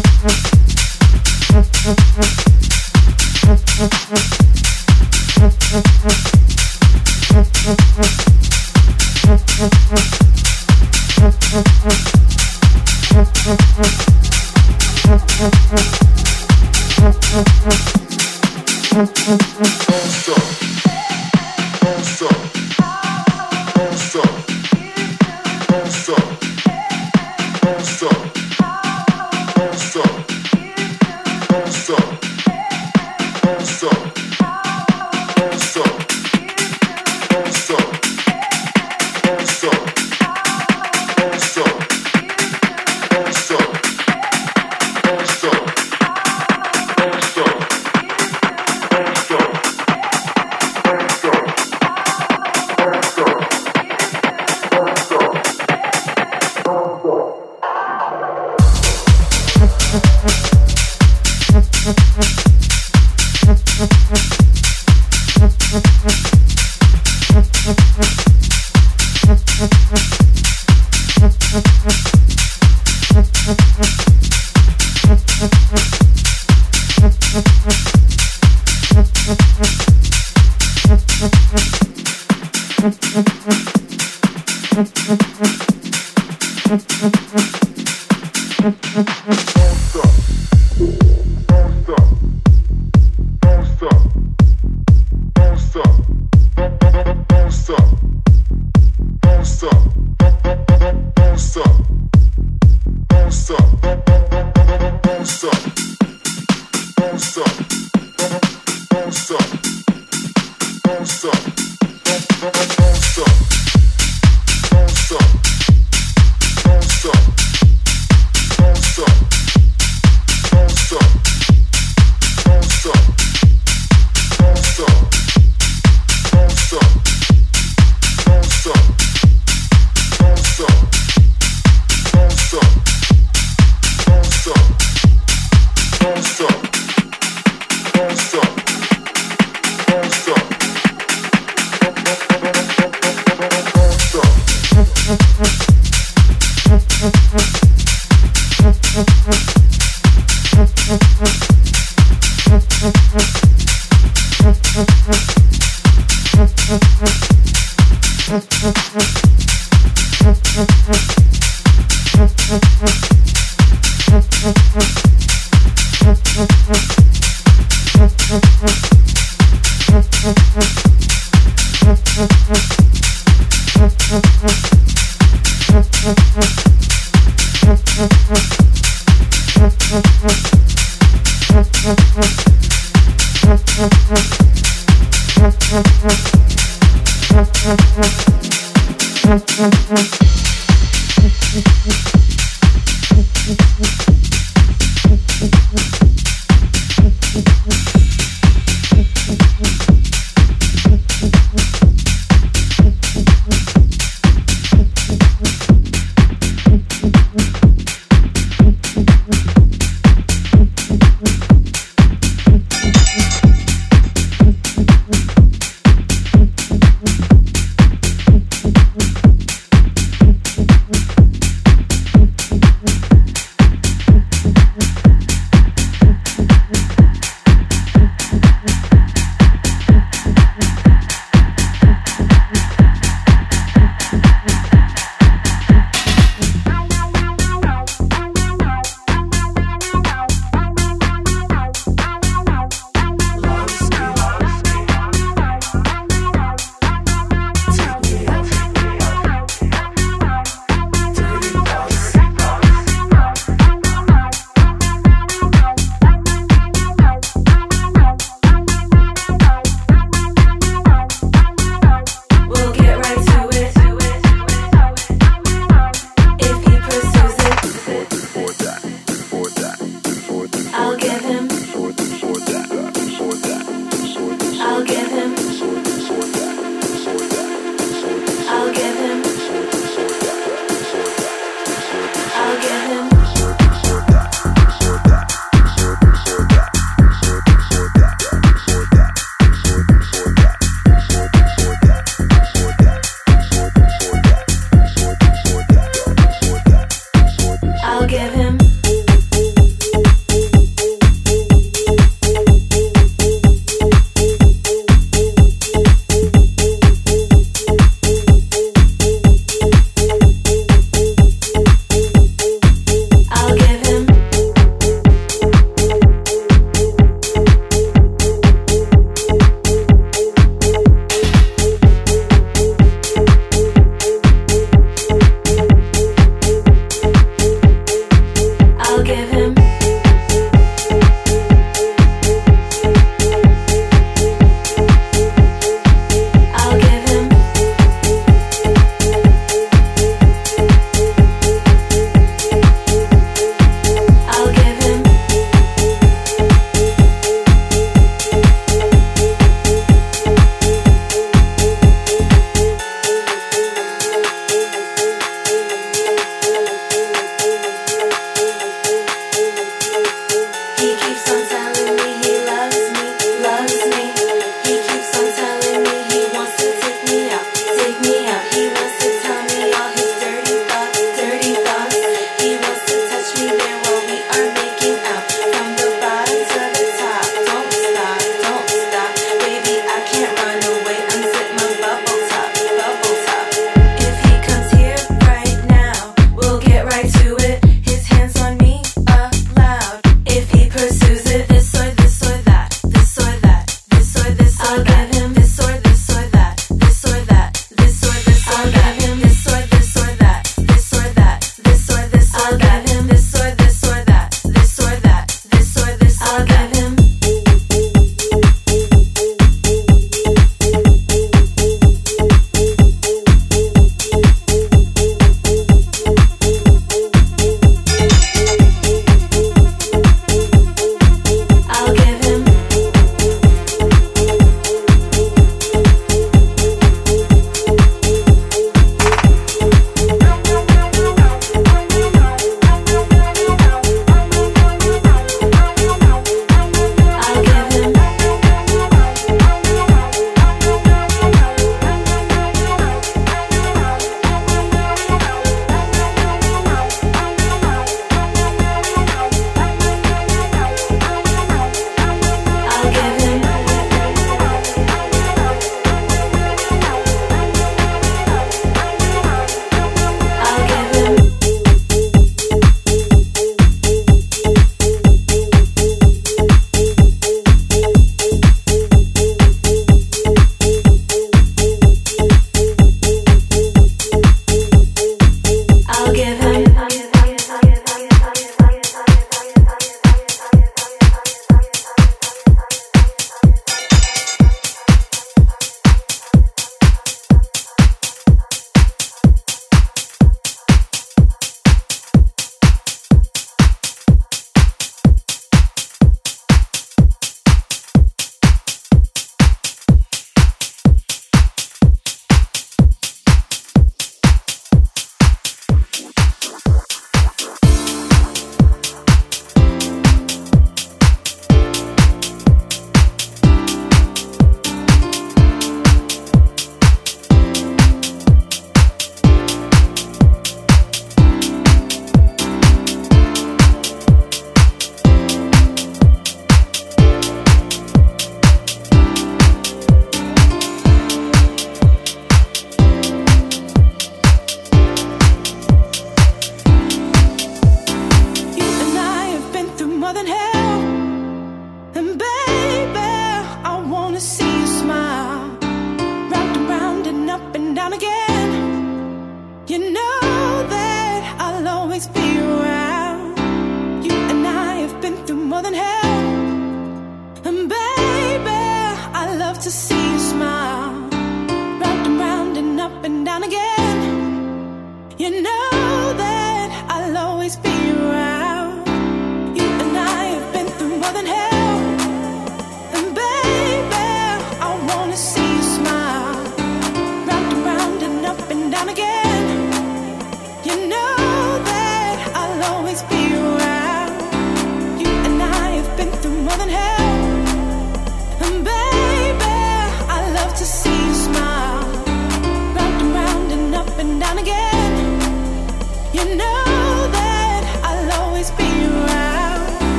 Thank you. Bounce up, stop, up. stop.